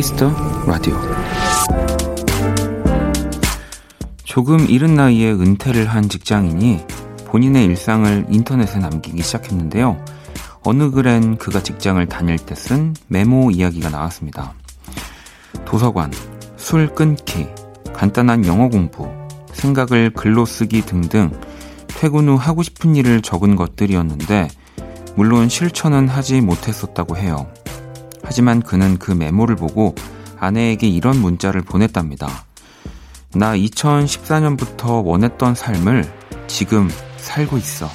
Kiss the Radio 조금 이른 나이에 은퇴를 한 직장인이 본인의 일상을 인터넷에 남기기 시작했는데요. 어느 글엔 그가 직장을 다닐 때 쓴 메모 이야기가 나왔습니다. 도서관, 술 끊기, 간단한 영어 공부, 생각을 글로 쓰기 등등 퇴근 후 하고 싶은 일을 적은 것들이었는데 물론 실천은 하지 못했었다고 해요. 하지만 그는 그 메모를 보고 아내에게 이런 문자를 보냈답니다. 나 2014년부터 원했던 삶을 지금 살고 있어.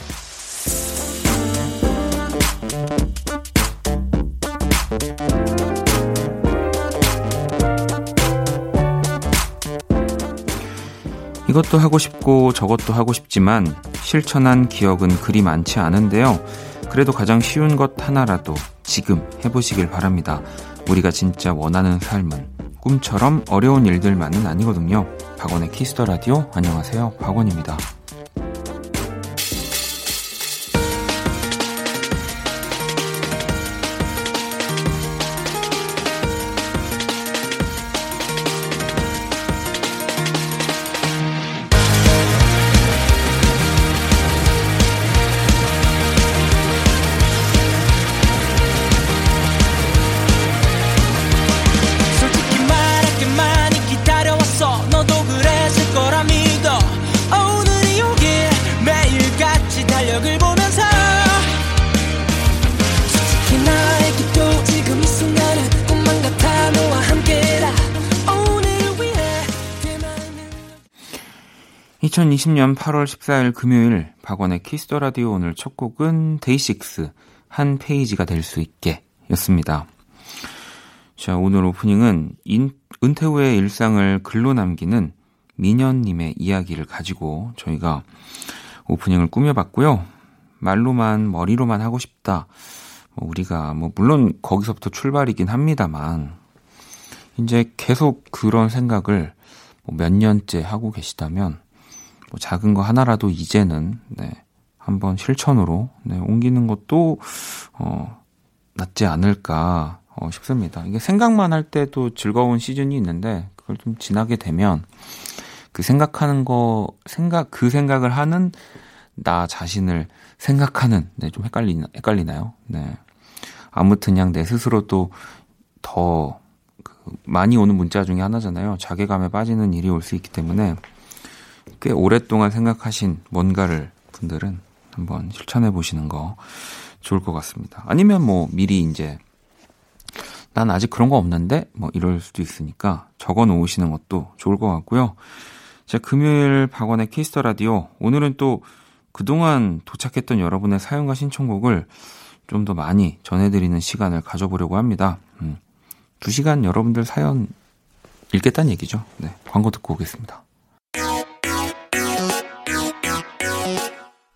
이것도 하고 싶고 저것도 하고 싶지만 실천한 기억은 그리 많지 않은데요. 그래도 가장 쉬운 것 하나라도 지금 해보시길 바랍니다. 우리가 진짜 원하는 삶은 꿈처럼 어려운 일들만은 아니거든요. 박원의 Kiss the Radio 안녕하세요. 박원입니다. 2020년 8월 14일 금요일 박원의 Kiss the Radio 오늘 첫 곡은 DAY6 한 페이지가 될 수 있게 였습니다. 자, 오늘 오프닝은 인, 은퇴 후의 일상을 글로 남기는 민현님의 이야기를 가지고 저희가 오프닝을 꾸며봤고요. 말로만, 머리로만 하고 싶다. 뭐 우리가, 뭐, 물론 거기서부터 출발이긴 합니다만, 이제 계속 그런 생각을 뭐몇 년째 하고 계시다면, 뭐 작은 거 하나라도 이제는 네, 한번 실천으로 네, 옮기는 것도 어, 낫지 않을까 어, 싶습니다. 이게 생각만 할 때도 즐거운 시즌이 있는데 그걸 좀 지나게 되면 그 생각하는 거 생각 그 생각을 하는 나 자신을 생각하는 네, 좀 헷갈리 헷갈리나요? 네. 아무튼 그냥 내 스스로 또더 그 많이 오는 문자 중에 하나잖아요. 자괴감에 빠지는 일이 올 수 있기 때문에 꽤 오랫동안 생각하신 뭔가를 분들은 한번 실천해 보시는 거 좋을 것 같습니다. 아니면 뭐 미리 이제 난 아직 그런 거 없는데 뭐 이럴 수도 있으니까 적어 놓으시는 것도 좋을 것 같고요. 자, 금요일 박원의 Kiss the Radio 오늘은 또 그동안 도착했던 여러분의 사연과 신청곡을 좀 더 많이 전해드리는 시간을 가져보려고 합니다. 음, 2시간 여러분들 사연 읽겠다는 얘기죠. 네, 광고 듣고 오겠습니다.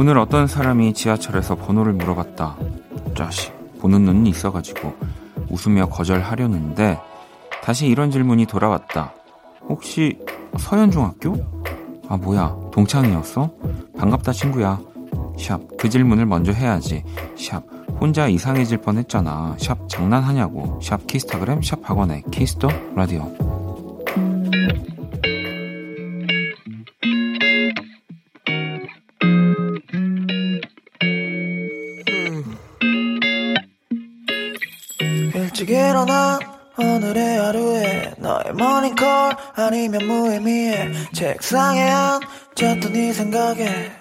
오늘 어떤 사람이 지하철에서 번호를 물어봤다. 자식, 보는 눈이 있어가지고 웃으며 거절하려는데 다시 이런 질문이 돌아왔다. 혹시 서현중학교? 아 뭐야 동창이었어? 반갑다 친구야. 샵 그 질문을 먼저 해야지. 샵 혼자 이상해질 뻔했잖아. 샵 장난하냐고. 샵 키스타그램 샵 박원의 Kiss the Radio. 책상에 앉았던 네 생각에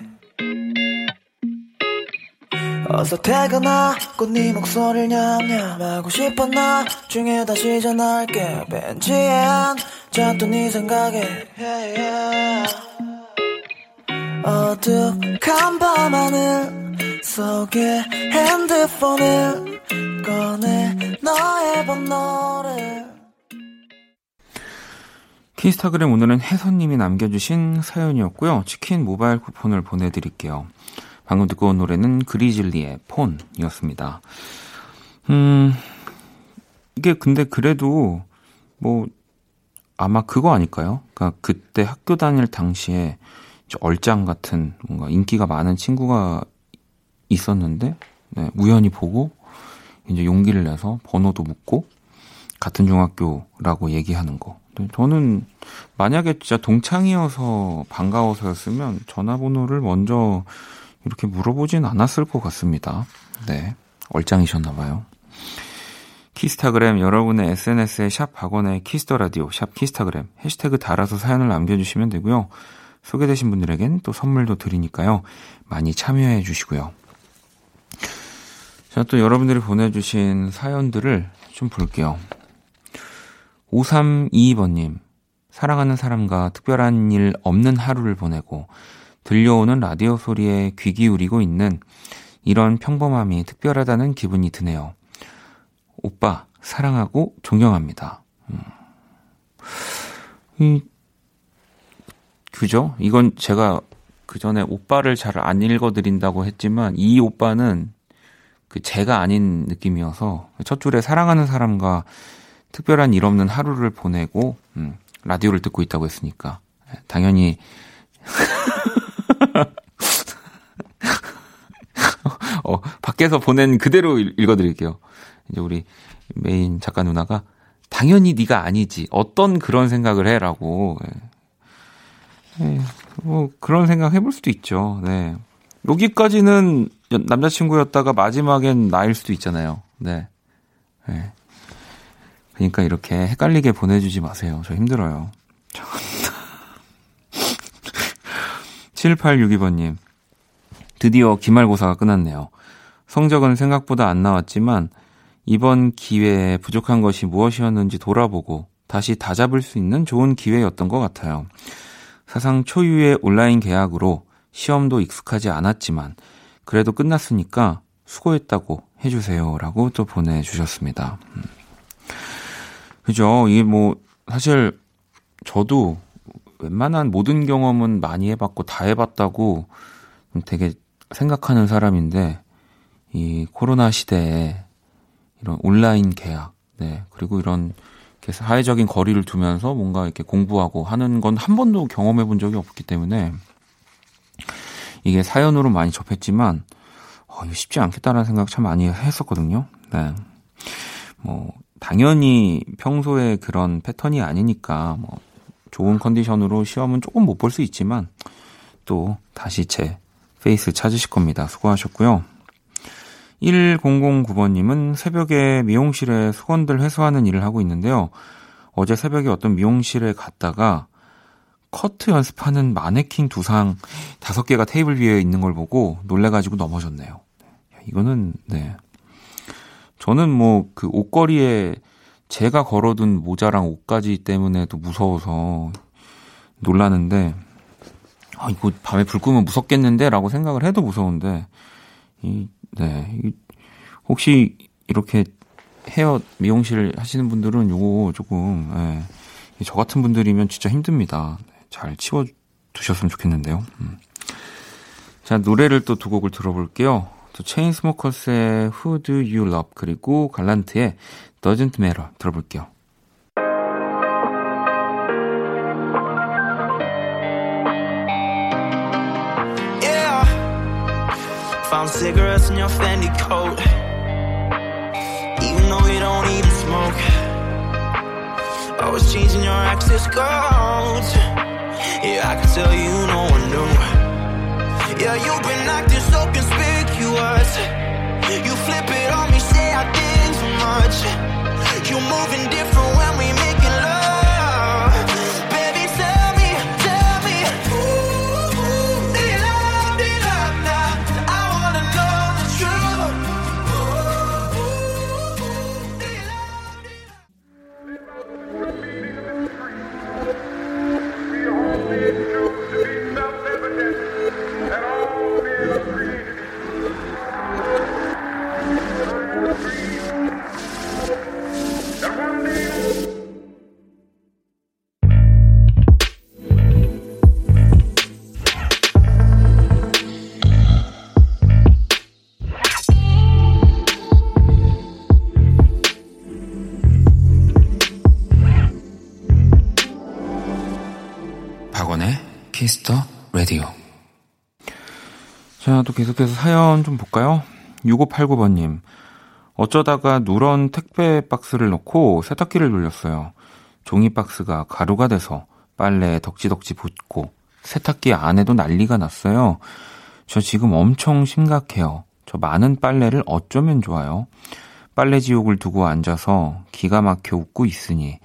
어서 퇴근하고 네 목소리를 냠냠하고 싶어 나중에 다시 전화할게 벤치에 앉았던 네 생각에 yeah, yeah. 어둑한 밤하늘 속에 핸드폰을 꺼내 너의 번호를 키스타그램 오늘은 혜선님이 남겨주신 사연이었고요. 치킨 모바일 쿠폰을 보내드릴게요. 방금 듣고 온 노래는 그리즐리의 폰이었습니다. 음, 이게 근데 그래도 뭐 아마 그거 아닐까요? 그러니까 그때 학교 다닐 당시에 얼짱 같은 뭔가 인기가 많은 친구가 있었는데 네, 우연히 보고 이제 용기를 내서 번호도 묻고 같은 중학교라고 얘기하는 거. 저는 만약에 진짜 동창이어서 반가워서였으면 전화번호를 먼저 이렇게 물어보진 않았을 것 같습니다. 네. 얼짱이셨나봐요. 키스타그램 여러분의 SNS에 샵 박원의 Kiss the Radio 샵 키스타그램 해시태그 달아서 사연을 남겨주시면 되고요. 소개되신 분들에겐 또 선물도 드리니까요. 많이 참여해 주시고요. 자, 또 여러분들이 보내주신 사연들을 좀 볼게요. 5322번님, 사랑하는 사람과 특별한 일 없는 하루를 보내고 들려오는 라디오 소리에 귀 기울이고 있는 이런 평범함이 특별하다는 기분이 드네요. 오빠, 사랑하고 존경합니다. 음. 이, 그죠? 이건 제가 그 전에 오빠를 잘 안 읽어드린다고 했지만 이 오빠는 그 제가 아닌 느낌이어서 첫 줄에 사랑하는 사람과 특별한 일 없는 하루를 보내고 음, 라디오를 듣고 있다고 했으니까 예, 당연히 어, 밖에서 보낸 그대로 읽어드릴게요. 이제 우리 메인 작가 누나가 당연히 네가 아니지 어떤 그런 생각을 해라고 예. 예, 뭐 그런 생각 해볼 수도 있죠. 네 여기까지는 남자친구였다가 마지막엔 나일 수도 있잖아요. 네. 네. 그러니까 이렇게 헷갈리게 보내주지 마세요. 저 힘들어요. 7862번님. 드디어 기말고사가 끝났네요. 성적은 생각보다 안 나왔지만 이번 기회에 부족한 것이 무엇이었는지 돌아보고 다시 다잡을 수 있는 좋은 기회였던 것 같아요. 사상 초유의 온라인 계약으로 시험도 익숙하지 않았지만 그래도 끝났으니까 수고했다고 해주세요. 라고 또 보내주셨습니다. 음. 그죠. 이게 뭐, 사실, 저도 웬만한 모든 경험은 많이 해봤고 다 해봤다고 되게 생각하는 사람인데, 이 코로나 시대에 이런 온라인 계약, 네, 그리고 이런 사회적인 거리를 두면서 뭔가 이렇게 공부하고 하는 건 한 번도 경험해 본 적이 없기 때문에 이게 사연으로 많이 접했지만, 어, 이거 쉽지 않겠다라는 생각 참 많이 했었거든요. 네. 뭐, 당연히 평소에 그런 패턴이 아니니까 뭐 좋은 컨디션으로 시험은 조금 못 볼 수 있지만 또 다시 제 페이스 찾으실 겁니다. 수고하셨고요. 1009번님은 새벽에 미용실에 수건들 회수하는 일을 하고 있는데요. 어제 새벽에 어떤 미용실에 갔다가 커트 연습하는 마네킹 두상 다섯 개가 테이블 위에 있는 걸 보고 놀래가지고 넘어졌네요. 이거는, 네. 저는 뭐 그 옷걸이에 제가 걸어둔 모자랑 옷까지 때문에도 무서워서 놀라는데 아 이거 밤에 불 끄면 무섭겠는데라고 생각을 해도 무서운데 이 네. 이, 혹시 이렇게 헤어 미용실 하시는 분들은 요거 조금 예. 저 같은 분들이면 진짜 힘듭니다. 네, 잘 치워 두셨으면 좋겠는데요. 음. 자, 노래를 또 두 곡을 들어볼게요. 또 체인스모커스의 Who Do You Love 그리고 갈란트의 Doesn't Matter 들어볼게요. Found cigarettes in your Fendi coat. Even though you don't even smoke. Always changing your access codes. Yeah, I can tell you no one knew. Yeah, you've been acting so. You flip it on me, say I did too much. You're moving different when we Kiss the Radio. 자, 또 계속해서 사연 좀 볼까요? 6589번님. 어쩌다가 누런 택배 박스를 넣고 세탁기를 돌렸어요. 종이 박스가 가루가 돼서 빨래에 덕지덕지 붙고 세탁기 안에도 난리가 났어요. 저 지금 엄청 심각해요. 저 많은 빨래를 어쩌면 좋아요. 빨래 지옥을 두고 앉아서 기가 막혀 웃고 있으니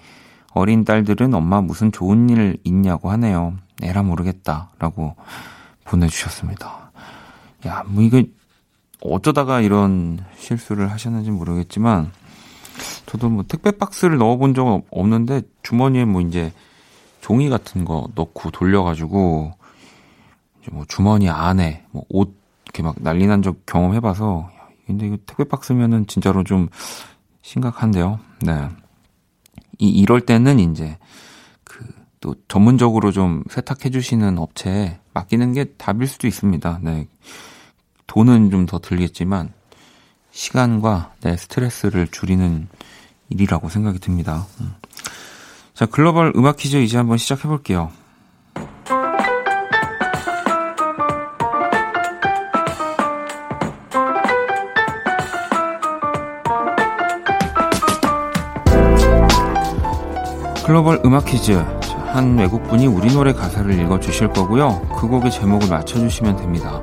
어린 딸들은 엄마 무슨 좋은 일 있냐고 하네요. 에라 모르겠다. 라고 보내주셨습니다. 야, 뭐 이거 어쩌다가 이런 실수를 하셨는지 모르겠지만 저도 뭐 택배 박스를 넣어본 적 없는데 주머니에 뭐 이제 종이 같은 거 넣고 돌려가지고 이제 뭐 주머니 안에 뭐 옷 이렇게 막 난리 난 적 경험해봐서 근데 이거 택배 박스면은 진짜로 좀 심각한데요. 네. 이 이럴 때는 이제 그 또 전문적으로 좀 세탁해 주시는 업체에 맡기는 게 답일 수도 있습니다. 네. 돈은 좀 더 들겠지만 시간과 내 스트레스를 줄이는 일이라고 생각이 듭니다. 음. 자, 글로벌 음악 퀴즈 이제 한번 시작해 볼게요. 글로벌 음악 퀴즈. 한 외국분이 우리 노래 가사를 읽어 주실 거고요. 그 곡의 제목을 맞춰 주시면 됩니다.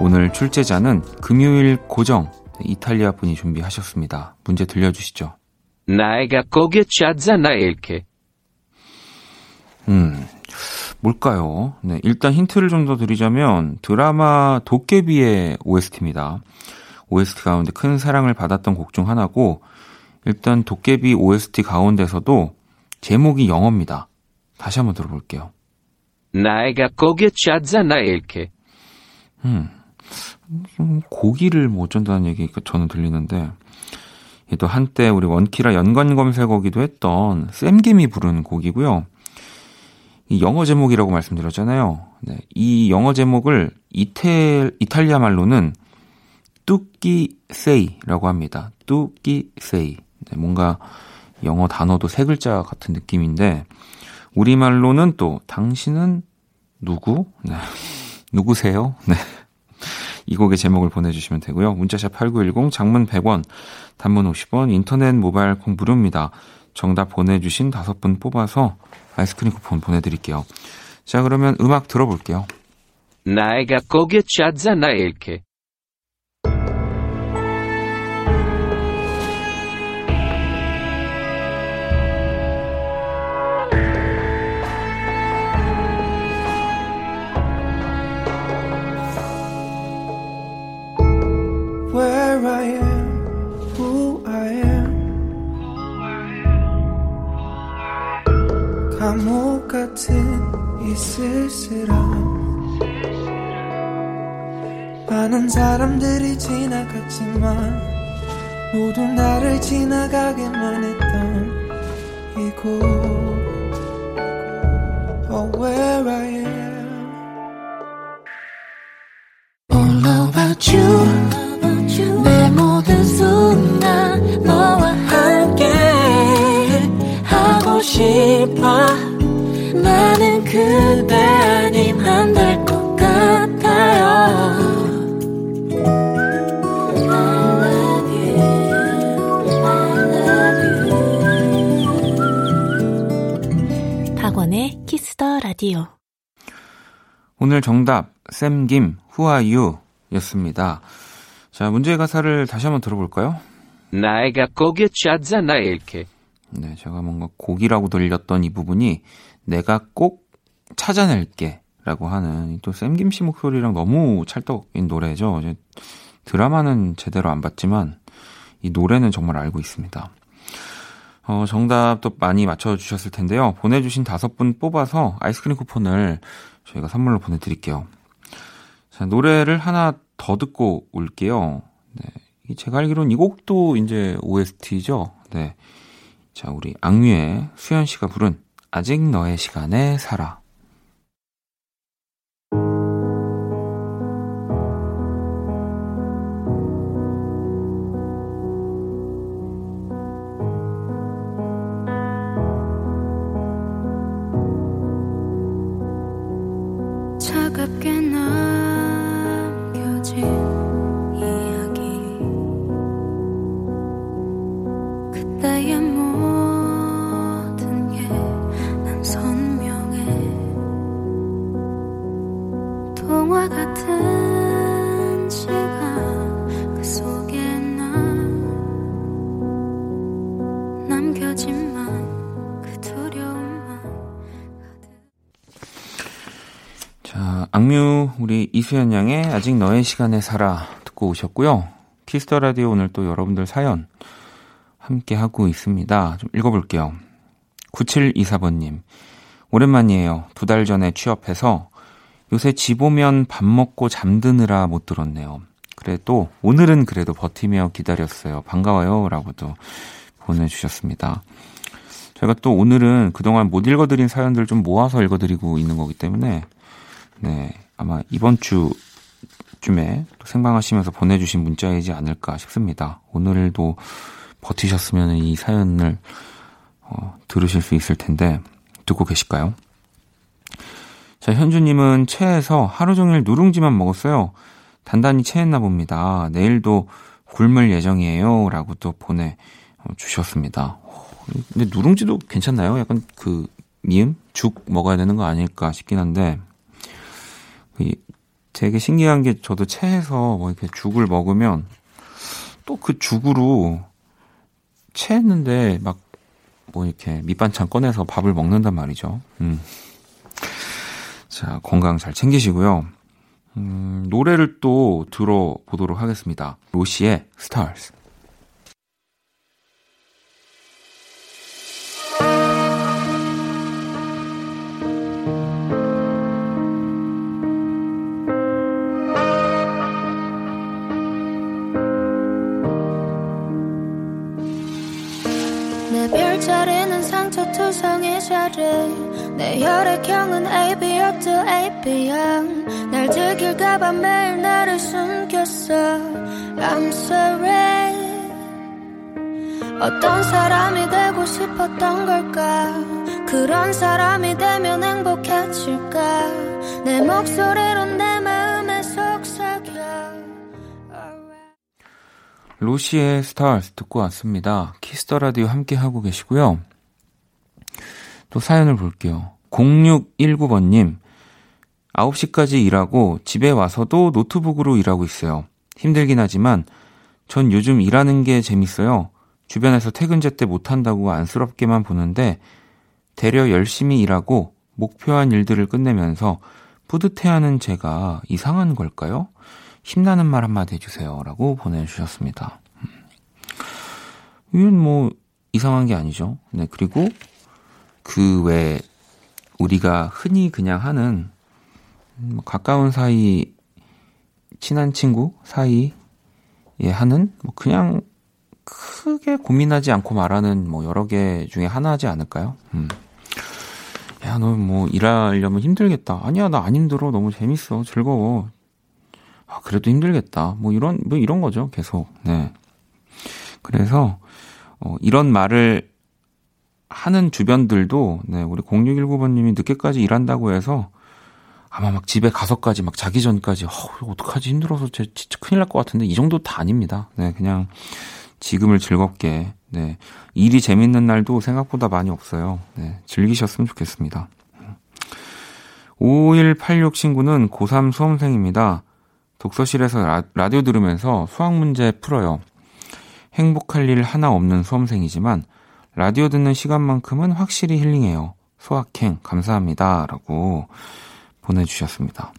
오늘 출제자는 금요일 고정 이탈리아 분이 준비하셨습니다. 문제 들려주시죠. 나에가 찾아 나일게. 음, 뭘까요? 네, 일단 힌트를 좀 더 드리자면 드라마 도깨비의 OST입니다. OST 가운데 큰 사랑을 받았던 곡 중 하나고 일단 도깨비 OST 가운데서도 제목이 영어입니다. 다시 한번 들어볼게요. 나에가 고개 찾아 나일게. 음, 고기를 못 전다는 얘기가 저는 들리는데 또 한때 우리 원키라 연관 검색어기도 했던 샘김이 부른 곡이고요. 이 영어 제목이라고 말씀드렸잖아요. 네, 이 영어 제목을 이탈, 이탈리아 말로는 뚜끼 세이라고 합니다. 뚜끼 세이. 네, 뭔가 영어 단어도 세 글자 같은 느낌인데 우리말로는 또 당신은 누구? 네. 누구세요? 네. 이 곡의 제목을 보내주시면 되고요. 문자샵 8910, 장문 100원, 단문 50원, 인터넷 모바일 콩 무료입니다. 정답 보내주신 다섯 분 뽑아서 아이스크림 쿠폰 보내드릴게요. 자, 그러면 음악 들어볼게요. 나에가 고개 찾아 나일게. 감옥 같은 이 쓸쓸함. 많은 사람들이 지나갔지만 모두 나를 지나가게만 했던 이곳. Oh, where I am. All about you 라디오 오늘 정답, 샘김, 후아유 였습니다. 자, 문제의 가사를 다시 한번 들어볼까요? 나에가 고개 찾아 나일게. 네, 제가 뭔가 곡이라고 들렸던 이 부분이 내가 꼭 찾아낼게 라고 하는 또 샘김 씨 목소리랑 너무 찰떡인 노래죠. 이제 드라마는 제대로 안 봤지만 이 노래는 정말 알고 있습니다. 어, 정답도 많이 맞춰주셨을 텐데요. 보내주신 다섯 분 뽑아서 아이스크림 쿠폰을 저희가 선물로 보내드릴게요. 자, 노래를 하나 더 듣고 올게요. 네. 제가 알기로는 이 곡도 이제 OST죠. 네. 자, 우리 악뮤의 수현 씨가 부른 아직 너의 시간에 살아. 우리 이수현 양의 아직 너의 시간에 살아 듣고 오셨고요. Kiss the Radio 오늘 또 여러분들 사연 함께 하고 있습니다. 좀 읽어볼게요. 9724번님. 오랜만이에요. 두 달 전에 취업해서 요새 집 오면 밥 먹고 잠드느라 못 들었네요. 그래도 오늘은 그래도 버티며 기다렸어요. 반가워요. 라고도 보내주셨습니다. 제가 또 오늘은 그동안 못 읽어드린 사연들 좀 모아서 읽어드리고 있는 거기 때문에 네 아마 이번 주쯤에 또 생방하시면서 보내주신 문자이지 않을까 싶습니다. 오늘도 버티셨으면 이 사연을 어, 들으실 수 있을 텐데 듣고 계실까요? 자, 현주님은 체해서 하루 종일 누룽지만 먹었어요. 단단히 체했나 봅니다. 내일도 굶을 예정이에요. 라고 또 보내주셨습니다. 근데 누룽지도 괜찮나요? 약간 그 미음? 죽 먹어야 되는 거 아닐까 싶긴 한데 되게 신기한 게 저도 체해서 뭐 이렇게 죽을 먹으면 또 그 죽으로 체했는데 막 뭐 이렇게 밑반찬 꺼내서 밥을 먹는단 말이죠. 음. 자, 건강 잘 챙기시고요. 음, 노래를 또 들어보도록 하겠습니다. 로시의 스타즈. 내 별자리는 상처투성이 자리 내 혈액형은 AB였도 AB형 날 들킬까봐 매일 나를 숨겼어. I'm sorry. 어떤 사람이 되고 싶었던 걸까? 그런 사람이 되면 행복해질까? 내 목소리로 로시의 Stars 듣고 왔습니다. Kiss the Radio 함께 하고 계시고요. 또 사연을 볼게요. 0619번님, 9시까지 일하고 집에 와서도 노트북으로 일하고 있어요. 힘들긴 하지만 전 요즘 일하는 게 재밌어요. 주변에서 퇴근 제 때 못한다고 안쓰럽게만 보는데 되려 열심히 일하고 목표한 일들을 끝내면서 뿌듯해하는 제가 이상한 걸까요? 힘나는 말 한마디 해주세요. 라고 보내주셨습니다. 음. 이건 뭐 이상한 게 아니죠. 네, 그리고 그외 우리가 흔히 그냥 하는 음, 가까운 사이 친한 친구 사이에 하는 뭐 그냥 크게 고민하지 않고 말하는 뭐 여러 개 중에 하나지 않을까요? 음. 야, 너 뭐 일하려면 힘들겠다. 아니야, 나 안 힘들어. 너무 재밌어. 즐거워. 아, 그래도 힘들겠다. 뭐 이런, 뭐 이런 거죠. 계속. 네. 그래서, 어, 이런 말을 하는 주변들도, 네, 우리 0619번님이 늦게까지 일한다고 해서 아마 막 집에 가서까지 막 자기 전까지, 어, 어떡하지 힘들어서 제 진짜 큰일 날 것 같은데 이 정도 다 아닙니다. 네, 그냥 지금을 즐겁게, 네. 일이 재밌는 날도 생각보다 많이 없어요. 네, 즐기셨으면 좋겠습니다. 5186 친구는 고3 수험생입니다. 독서실에서 라, 라디오 들으면서 수학 문제 풀어요. 행복할 일 하나 없는 수험생이지만 라디오 듣는 시간만큼은 확실히 힐링해요. 수학행 감사합니다. 라고 보내주셨습니다.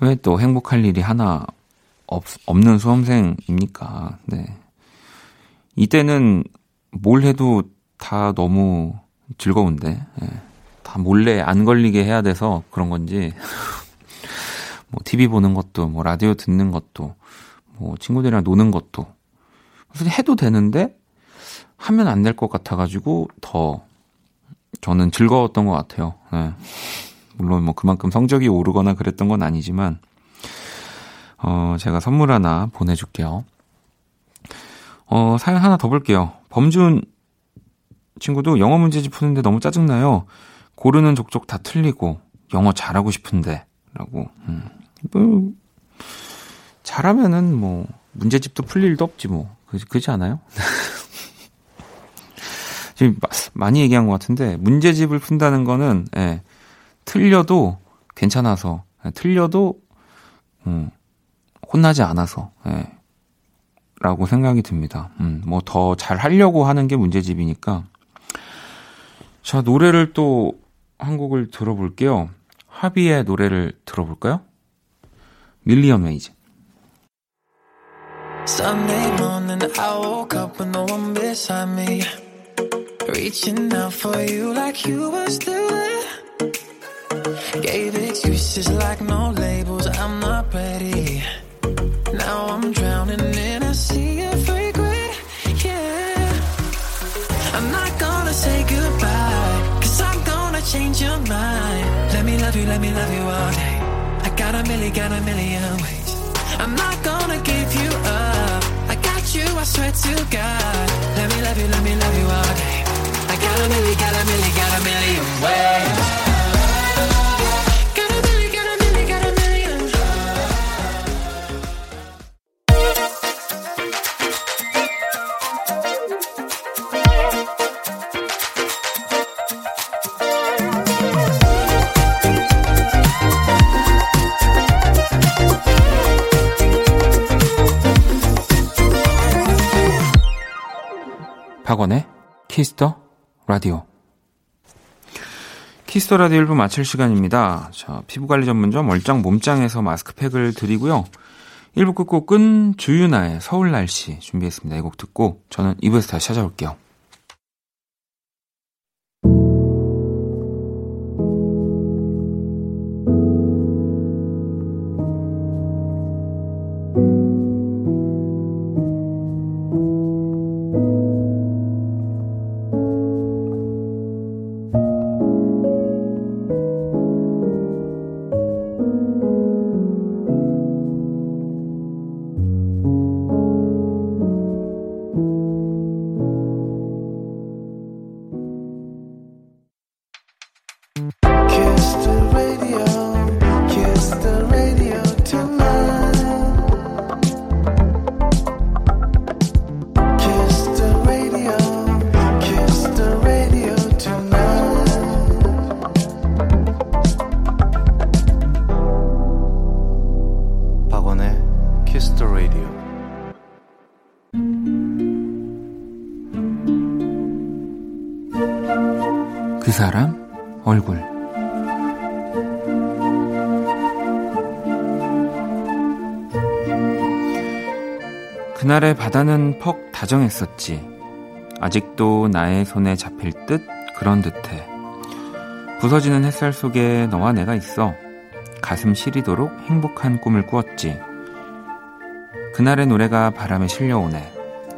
왜 또 행복할 일이 하나 없, 없는 수험생입니까? 네. 이때는 뭘 해도 다 너무 즐거운데, 네. 다 몰래 안 걸리게 해야 돼서 그런 건지, 뭐, TV 보는 것도, 뭐, 라디오 듣는 것도, 뭐, 친구들이랑 노는 것도, 사실 해도 되는데, 하면 안 될 것 같아가지고, 더, 저는 즐거웠던 것 같아요. 네. 물론 뭐 그만큼 성적이 오르거나 그랬던 건 아니지만, 어, 제가 선물 하나 보내줄게요. 어, 사연 하나 더 볼게요. 범준 친구도 영어 문제집 푸는데 너무 짜증나요. 고르는 족족 다 틀리고, 영어 잘하고 싶은데, 라고. 음, 뭐, 잘하면은 뭐, 문제집도 풀 일도 없지 뭐. 그, 그지 않아요? 지금 많이 얘기한 것 같은데, 문제집을 푼다는 거는, 예, 틀려도 괜찮아서, 예, 틀려도, 음, 혼나지 않아서, 예, 라고 생각이 듭니다. 음, 뭐 더 잘 하려고 하는 게 문제집이니까. 자, 노래를 또 한 곡을 들어볼게요. 하비의 노래를 들어볼까요? 밀리언 웨이즈. Sunday morning, I woke up with no one beside me. Reaching out for you like you were still there. Gave excuses like no labels, I'm not ready. Now I'm drowning in a sea of regret. Yeah. I'm not gonna say goodbye, cause I'm gonna change your mind. Let me love you, let me love you all day. Million, got a million ways. I'm not gonna give you up. I got you, I swear to God. Let me love you, let me love you all day. I got a million, got a million, got a million ways. Kiss the Radio. Kiss the Radio 1부 마칠 시간입니다. 자, 피부관리 전문점 얼짱 몸짱에서 마스크팩을 드리고요. 1부 끝곡은 주윤하의 서울 날씨 준비했습니다. 이 곡 듣고 저는 2부에서 다시 찾아올게요. 그날의 바다는 퍽 다정했었지. 아직도 나의 손에 잡힐 듯 그런 듯해. 부서지는 햇살 속에 너와 내가 있어. 가슴 시리도록 행복한 꿈을 꾸었지. 그날의 노래가 바람에 실려오네.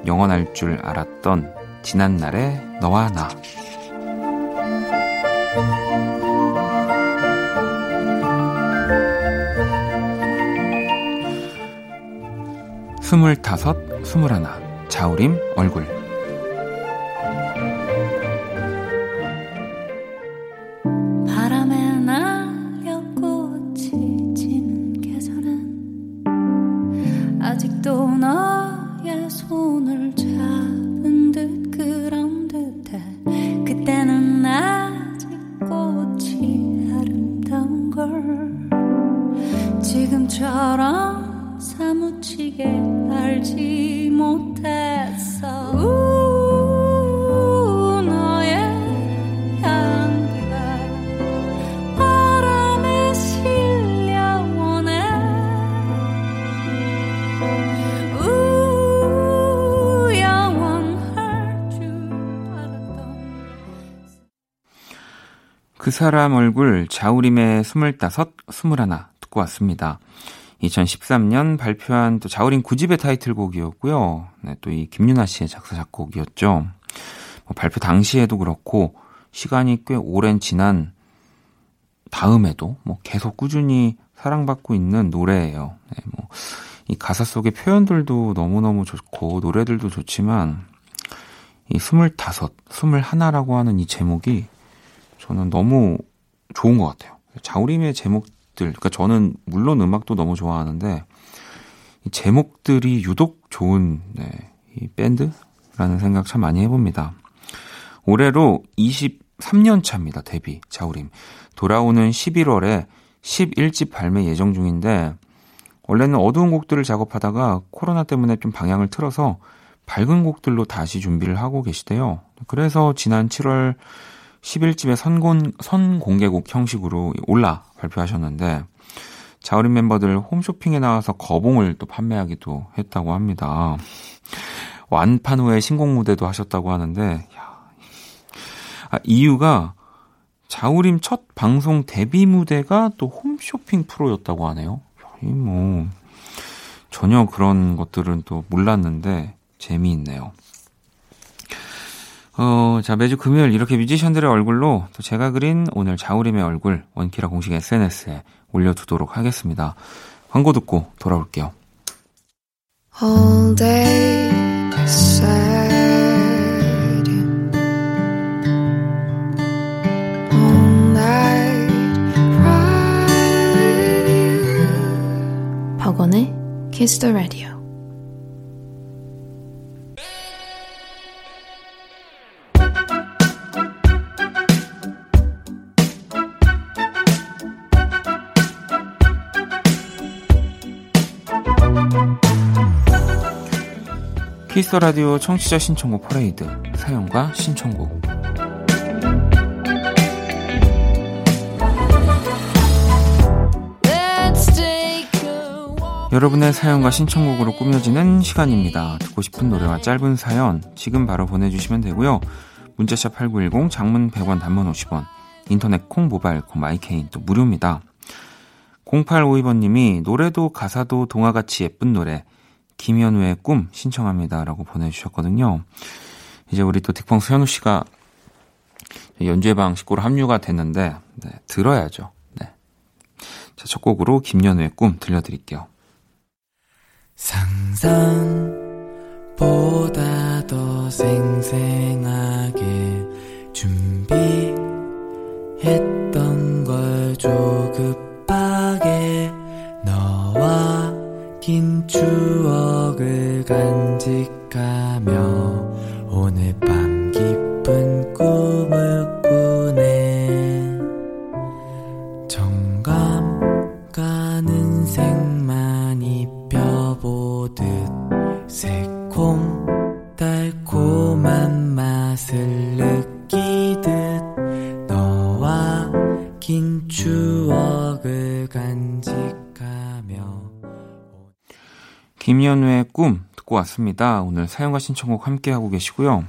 영원할 줄 알았던 지난 날의 너와 나. 스물다섯, 스물하나, 자우림 얼굴. 그 사람 얼굴 자우림의 스물다섯, 스물하나 듣고 왔습니다. 2013년 발표한 또 자우림 9집의 타이틀곡이었고요. 네, 또 이 김윤아 씨의 작사 작곡이었죠. 뭐 발표 당시에도 그렇고 시간이 꽤 오랜 지난 다음에도 뭐 계속 꾸준히 사랑받고 있는 노래예요. 네, 뭐 이 가사 속의 표현들도 너무너무 좋고 노래들도 좋지만 이 스물다섯, 스물하나라고 하는 이 제목이 저는 너무 좋은 것 같아요. 자우림의 제목 들, 그러니까 저는 물론 음악도 너무 좋아하는데 이 제목들이 유독 좋은 네, 이 밴드라는 생각 참 많이 해봅니다. 올해로 23년 차입니다. 데뷔 자우림. 돌아오는 11월에 11집 발매 예정 중인데 원래는 어두운 곡들을 작업하다가 코로나 때문에 좀 방향을 틀어서 밝은 곡들로 다시 준비를 하고 계시대요. 그래서 지난 7월 10일집에 선공, 선공개곡 형식으로 올라 발표하셨는데, 자우림 멤버들 홈쇼핑에 나와서 거봉을 또 판매하기도 했다고 합니다. 완판 후에 신곡 무대도 하셨다고 하는데, 아, 이유가 자우림 첫 방송 데뷔 무대가 또 홈쇼핑 프로였다고 하네요. 이 뭐, 전혀 그런 것들은 또 몰랐는데, 재미있네요. 어, 자, 매주 금요일 이렇게 뮤지션들의 얼굴로 또 제가 그린 오늘 자우림의 얼굴 원키라 공식 SNS에 올려두도록 하겠습니다. 광고 듣고 돌아올게요. All day sad. All night cry with you. 박원의 Kiss the Radio. 키스 라디오 청취자 신청곡 퍼레이드 사연과 신청곡. 여러분의 사연과 신청곡으로 꾸며지는 시간입니다. 듣고 싶은 노래와 짧은 사연 지금 바로 보내주시면 되고요. 문자샵 8910 장문 100원 단문 50원 인터넷 콩 모바일 콩 my K는 또 무료입니다. 0852번님이 노래도 가사도 동화같이 예쁜 노래 김현우의 꿈 신청합니다 라고 보내주셨거든요. 이제 우리 또 딕펑스 현우 씨가 연주회방 식구로 합류가 됐는데 네, 들어야죠. 네. 자, 첫 곡으로 김연우의 꿈 들려드릴게요. 상상보다 더 생생하게 준비했던 걸 조급 너와 긴 추억을 간직하며 오늘 밤 깊은 꿈을 꾸네. 정감 가는 색만 입혀보듯 새콤 왔습니다. 오늘 사연과 신청곡 함께하고 계시고요.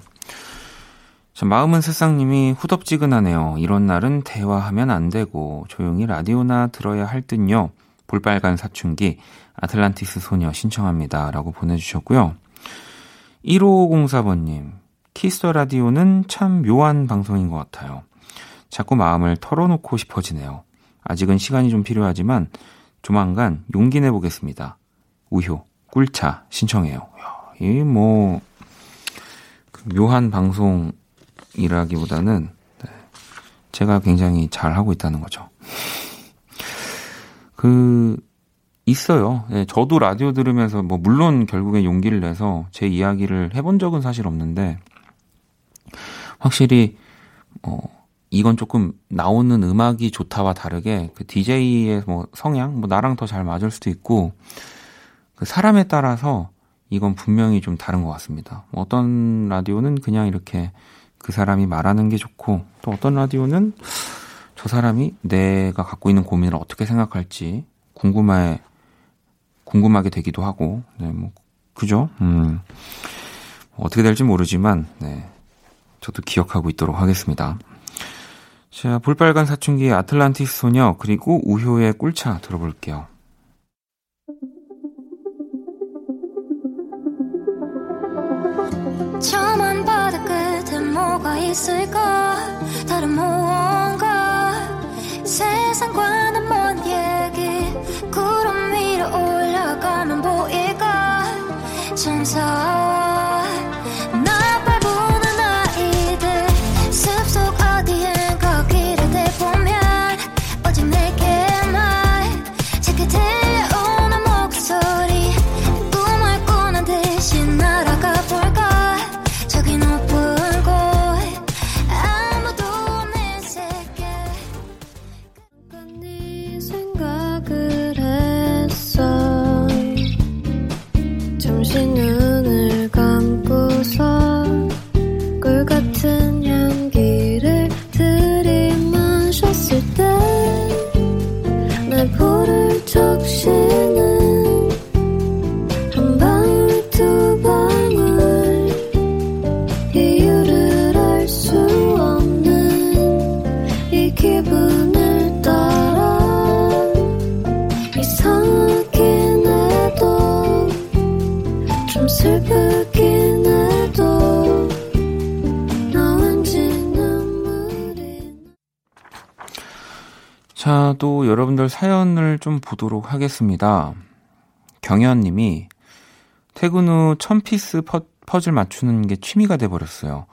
자, 마음은 세상님이 후덥지근하네요. 이런 날은 대화하면 안 되고 조용히 라디오나 들어야 할 듯요. 볼빨간 사춘기 아틀란티스 소녀 신청합니다. 라고 보내주셨고요. 1504번님 Kiss the Radio는 참 묘한 방송인 것 같아요. 자꾸 마음을 털어놓고 싶어지네요. 아직은 시간이 좀 필요하지만 조만간 용기 내보겠습니다. 우효 꿀차 신청해요. 이 뭐, 그 묘한 방송이라기보다는 네, 제가 굉장히 잘 하고 있다는 거죠. 그, 있어요. 네, 저도 라디오 들으면서, 뭐, 물론 결국에 용기를 내서 제 이야기를 해본 적은 사실 없는데, 확실히, 어, 이건 조금 나오는 음악이 좋다와 다르게 그 DJ의 뭐 성향, 뭐 나랑 더 잘 맞을 수도 있고, 그 사람에 따라서 이건 분명히 좀 다른 것 같습니다. 뭐 어떤 라디오는 그냥 이렇게 그 사람이 말하는 게 좋고 또 어떤 라디오는 저 사람이 내가 갖고 있는 고민을 어떻게 생각할지 궁금해 궁금하게 되기도 하고 네 뭐 그죠? 음. 어떻게 될지 모르지만 네. 저도 기억하고 있도록 하겠습니다. 자, 볼빨간 사춘기의 아틀란티스 소녀 그리고 우효의 꿀차 들어볼게요. 저만 바다 끝에 뭐가 있을까? 다른 무언가? 세상과는 먼 얘기? 구름 위로 올라가면 보일까? 천사 또 여러분들 사연을 좀 보도록 하겠습니다. 경현 님이 퇴근 후 1000피스 퍼, 퍼즐 맞추는 게 취미가 돼버렸어요.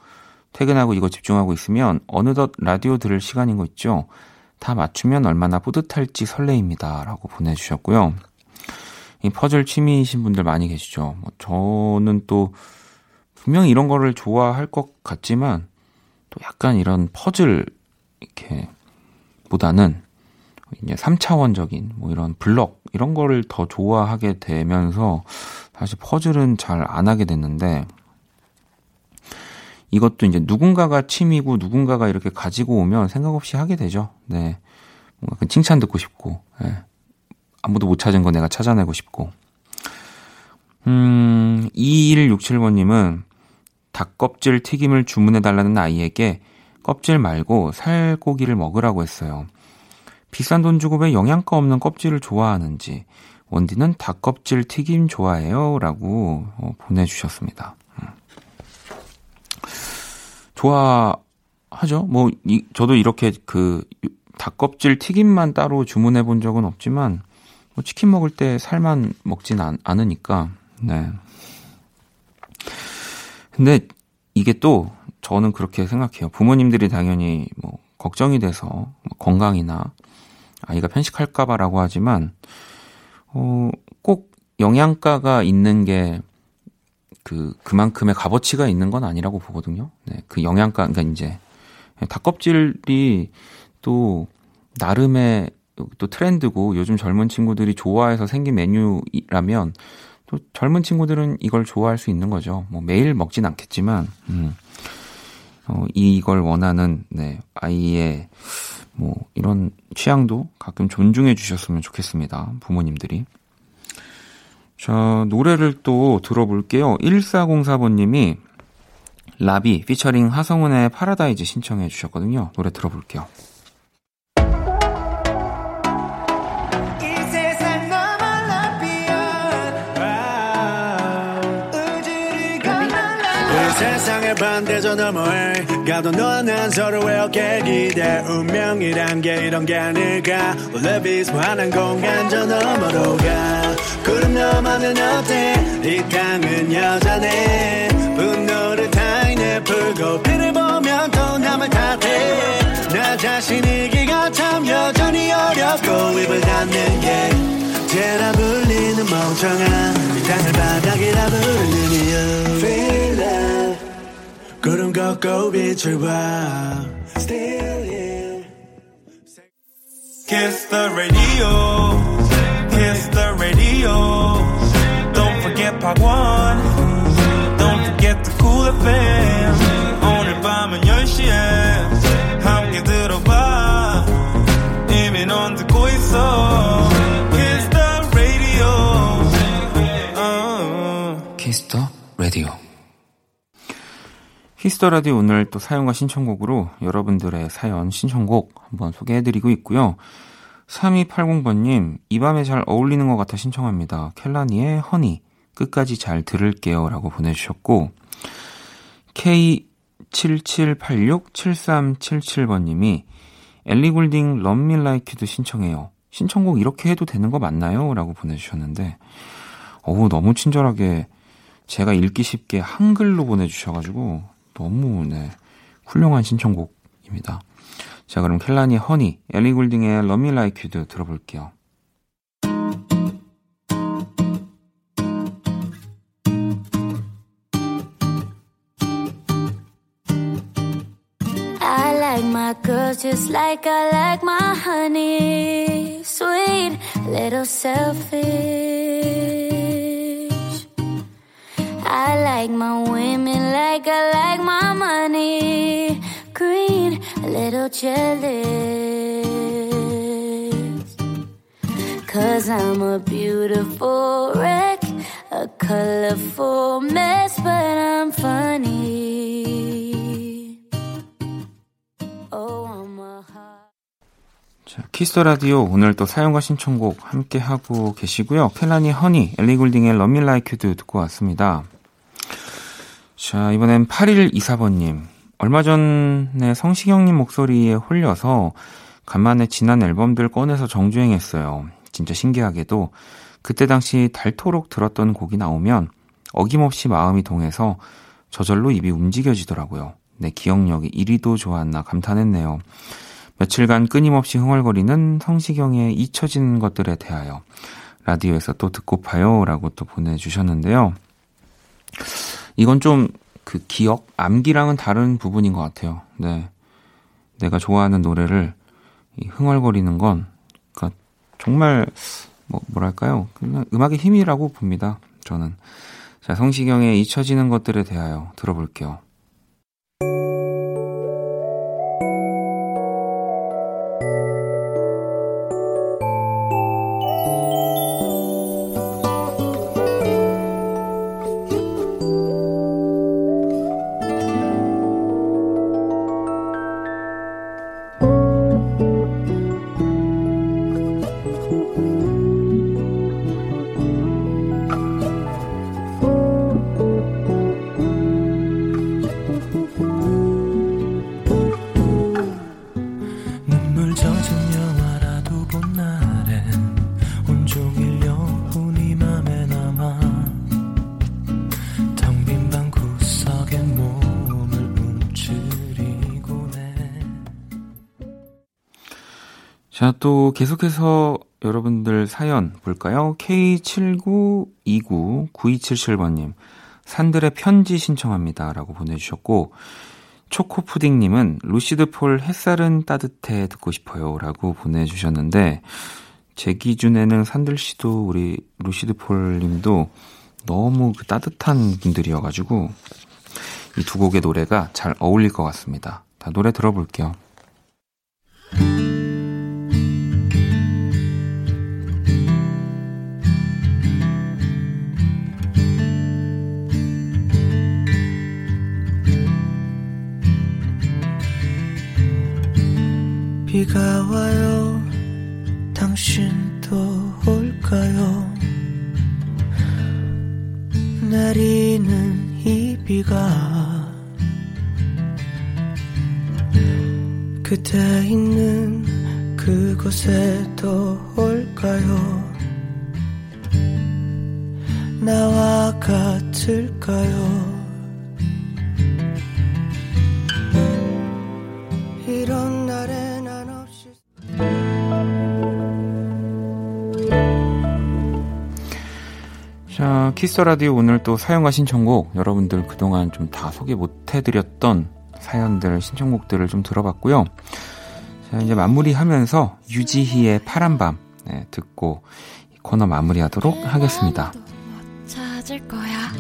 퇴근하고 이거 집중하고 있으면 어느덧 라디오 들을 시간인 거 있죠? 다 맞추면 얼마나 뿌듯할지 설레입니다. 라고 보내주셨고요. 이 퍼즐 취미이신 분들 많이 계시죠? 뭐 저는 또 분명히 이런 거를 좋아할 것 같지만 또 약간 이런 퍼즐 이렇게 보다는 이제 3차원적인 뭐 이런 블럭 이런 거를 더 좋아하게 되면서 사실 퍼즐은 잘 안 하게 됐는데 이것도 이제 누군가가 취미고 누군가가 이렇게 가지고 오면 생각 없이 하게 되죠. 네. 뭔가 그 칭찬 듣고 싶고, 예. 아무도 못 찾은 거 내가 찾아내고 싶고. 음, 2167번님은 닭껍질 튀김을 주문해달라는 아이에게 껍질 말고 살고기를 먹으라고 했어요. 비싼 돈 주고 왜 영양가 없는 껍질을 좋아하는지, 원디는 닭껍질 튀김 좋아해요? 라고 어, 보내주셨습니다. 음. 좋아하죠. 뭐, 이, 저도 이렇게 그, 닭껍질 튀김만 따로 주문해 본 적은 없지만, 뭐 치킨 먹을 때 살만 먹진 않, 않으니까, 네. 근데 이게 또, 저는 그렇게 생각해요. 부모님들이 당연히 뭐, 걱정이 돼서, 뭐 건강이나, 아이가 편식할까봐라고 하지만, 어, 꼭 영양가가 있는 게, 그, 그만큼의 값어치가 있는 건 아니라고 보거든요. 네, 그 영양가, 그러니까 이제, 닭껍질이 또, 나름의 또 트렌드고 요즘 젊은 친구들이 좋아해서 생긴 메뉴라면 또 젊은 친구들은 이걸 좋아할 수 있는 거죠. 뭐 매일 먹진 않겠지만, 음, 어, 이걸 원하는, 네, 아이의 뭐 이런 취향도 가끔 존중해 주셨으면 좋겠습니다. 부모님들이. 자, 노래를 또 들어볼게요. 1404번님이 라비 피처링 하성운의 파라다이즈 신청해 주셨거든요. 노래 들어볼게요. 이 세상의 반대저 너머에 가도 너와 난 서로의 어깨 기대 운명이란 게 이런 게 아닐까? Love is 무한한 공간 저 너머로 가. 구름 너머는 어때 이 땅은 여전해 분노를 타인에 풀고 비를 보면 또 남을 탓해. 나 자신이기가 참 여전히 어렵고 입을 닫는 게 죄라 불리는 멍청한 이 땅을 바닥이라 부르는 이유. Feel love 구름 걷고 빛을 봐 Still here Kiss the radio. Kiss the radio. Don't forget part one. Don't forget the cool FM. 오늘 밤은 10시에 함께 들어봐. 이미 넌 듣고 있어. Kiss the radio. 어. 키스터 라디오. Kiss the Radio 오늘 또 사연과 신청곡으로 여러분들의 사연, 신청곡 한번 소개해 드리고 있고요. 3280번 님, 이 밤에 잘 어울리는 것 같아 신청합니다. 켈라니의 Honey, 끝까지 잘 들을게요. 라고 보내 주셨고, K77867377번 님이 엘리 굴딩 Love Me Like You Do 신청해요. 신청곡 이렇게 해도 되는 거 맞나요? 라고 보내주셨는데, 어우, 너무 친절하게 제가 읽기 쉽게 한글로 보내주셔가지고, 너무, 네, 훌륭한 신청곡입니다. 자, 그럼 켈라니 허니, 엘리 굴딩의 Like You도 들어볼게요. I like my women like I like my money. Green, a little jealous. Cause I'm a beautiful wreck, a colorful mess, but I'm funny. Oh, I'm a. 키스터 라디오 오늘 또 사용과 신청곡 함께 하고 계시고요. 켈라니 허니, 엘리 굴딩의 Do 듣고 왔습니다. 자, 이번엔 8124번님. 얼마 전에 성시경님 목소리에 홀려서 간만에 지난 앨범들 꺼내서 정주행했어요. 진짜 신기하게도 그때 당시 닳도록 들었던 곡이 나오면 어김없이 마음이 동해서 저절로 입이 움직여지더라고요. 내 기억력이 이리도 좋았나 감탄했네요. 며칠간 끊임없이 흥얼거리는 성시경의 잊혀진 것들에 대하여 라디오에서 또 듣고파요 라고 또 보내주셨는데요. 이건 좀 그 기억, 암기랑은 다른 부분인 것 같아요. 네. 내가 좋아하는 노래를 흥얼거리는 건, 그니까 정말, 뭐, 뭐랄까요. 그냥 음악의 힘이라고 봅니다. 저는. 자, 성시경의 잊혀지는 것들에 대하여 들어볼게요. 또 계속해서 여러분들 사연 볼까요? K79299277번님, 산들의 편지 신청합니다. 라고 보내주셨고, 초코푸딩님은 루시드 폴 햇살은 따뜻해 듣고 싶어요. 라고 보내주셨는데, 제 기준에는 산들 씨도 우리 루시드 폴 님도 너무 그 따뜻한 분들이어가지고, 이 두 곡의 노래가 잘 어울릴 것 같습니다. 자, 노래 들어볼게요. 비가 와요. 당신도 올까요? 내리는 이 비가 그대 있는 그곳에도 올까요? 나와 같을까요 자, 키스 라디오 오늘 또 사연과 신청곡 여러분들 그동안 좀 다 소개 못 해드렸던 사연들, 신청곡들을 좀 들어봤고요. 자, 이제 마무리하면서 유지희의 파란 밤 네, 듣고 이 코너 마무리하도록 하겠습니다. 찾을 거야.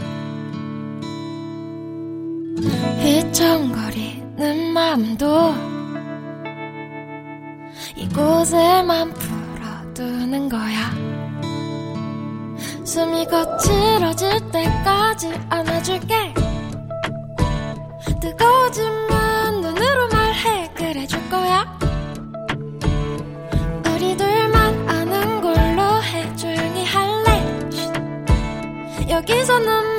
휘청거리는 마음도 이곳에만 풀어두는 거야. 숨이 거칠어질 때까지 안아줄게. 뜨거워지면 눈으로 말해 그래줄 거야. 우리 둘만 아는 걸로 해 조용히 할래. 쉿. 여기서는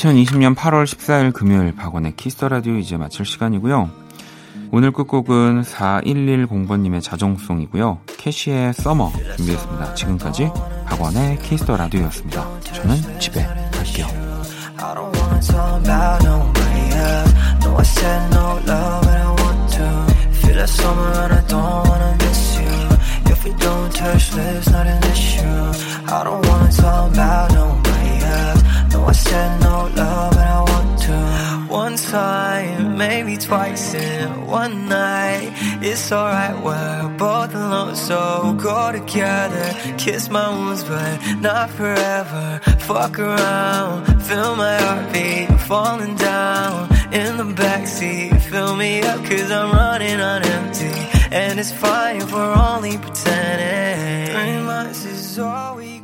2020년 8월 14일 금요일 박원의 키스 라디오 이제 마칠 시간이고요. 오늘 끝곡은 4110번님의 자정송이고요. 캐시의 Summer 준비했습니다. 지금까지 박원의 키스 라디오였습니다. 저는 집에 갈게요. If we don't touch lips, not an issue. I don't wanna talk about. No, I said no love, but I want to. One time, maybe twice in one night. It's alright, we're both alone, so go together. Kiss my wounds, but not forever. Fuck around, feel my heartbeat falling down in the backseat. Fill me up, cause I'm running on empty. And it's fine if we're only pretending. Three months is all we